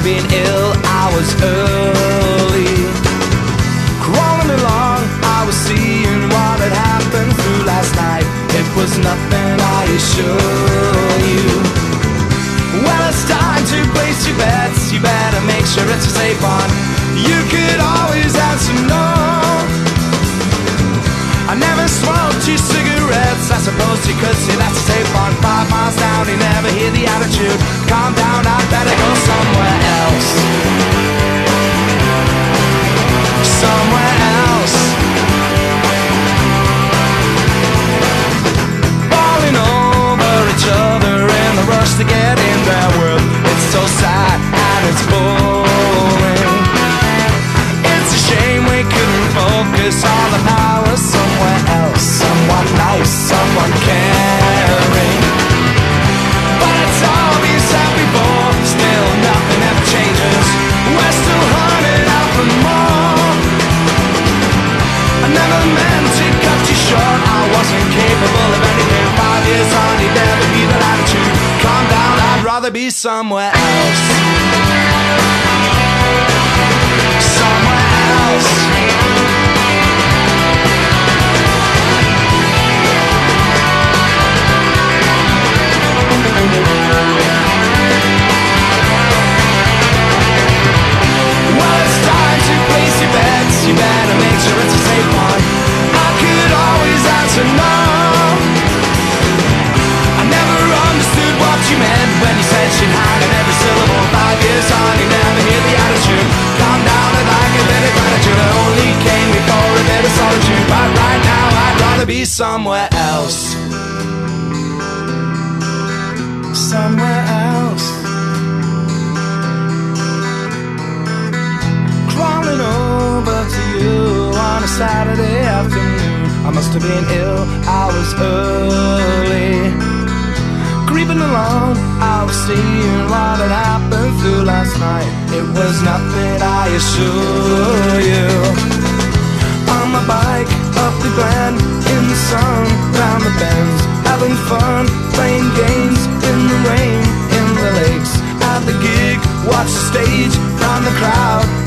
after being ill, I was early. Crawling along, I was seeing what had happened through last night. It was nothing, I assure you. Well, it's time to place your bets. You better make sure it's a safe one. You could always have some. Somewhere else. Someone nice, someone caring. But it's all been said before. Still nothing ever changes. We're still hunting out for more. I never meant to cut you short. I wasn't capable of anything. Never be that attitude. Calm down, I'd rather be somewhere else. Somewhere else. Somewhere else. crawling over to you on a Saturday afternoon. I must have been ill, I was early. Creeping along, I was seeing what had happened through last night. It was nothing, I assure you. On my bike, up the the sun, round the bends, having fun, playing games in the rain, in the lakes, at the gig, watch the stage, from the crowd,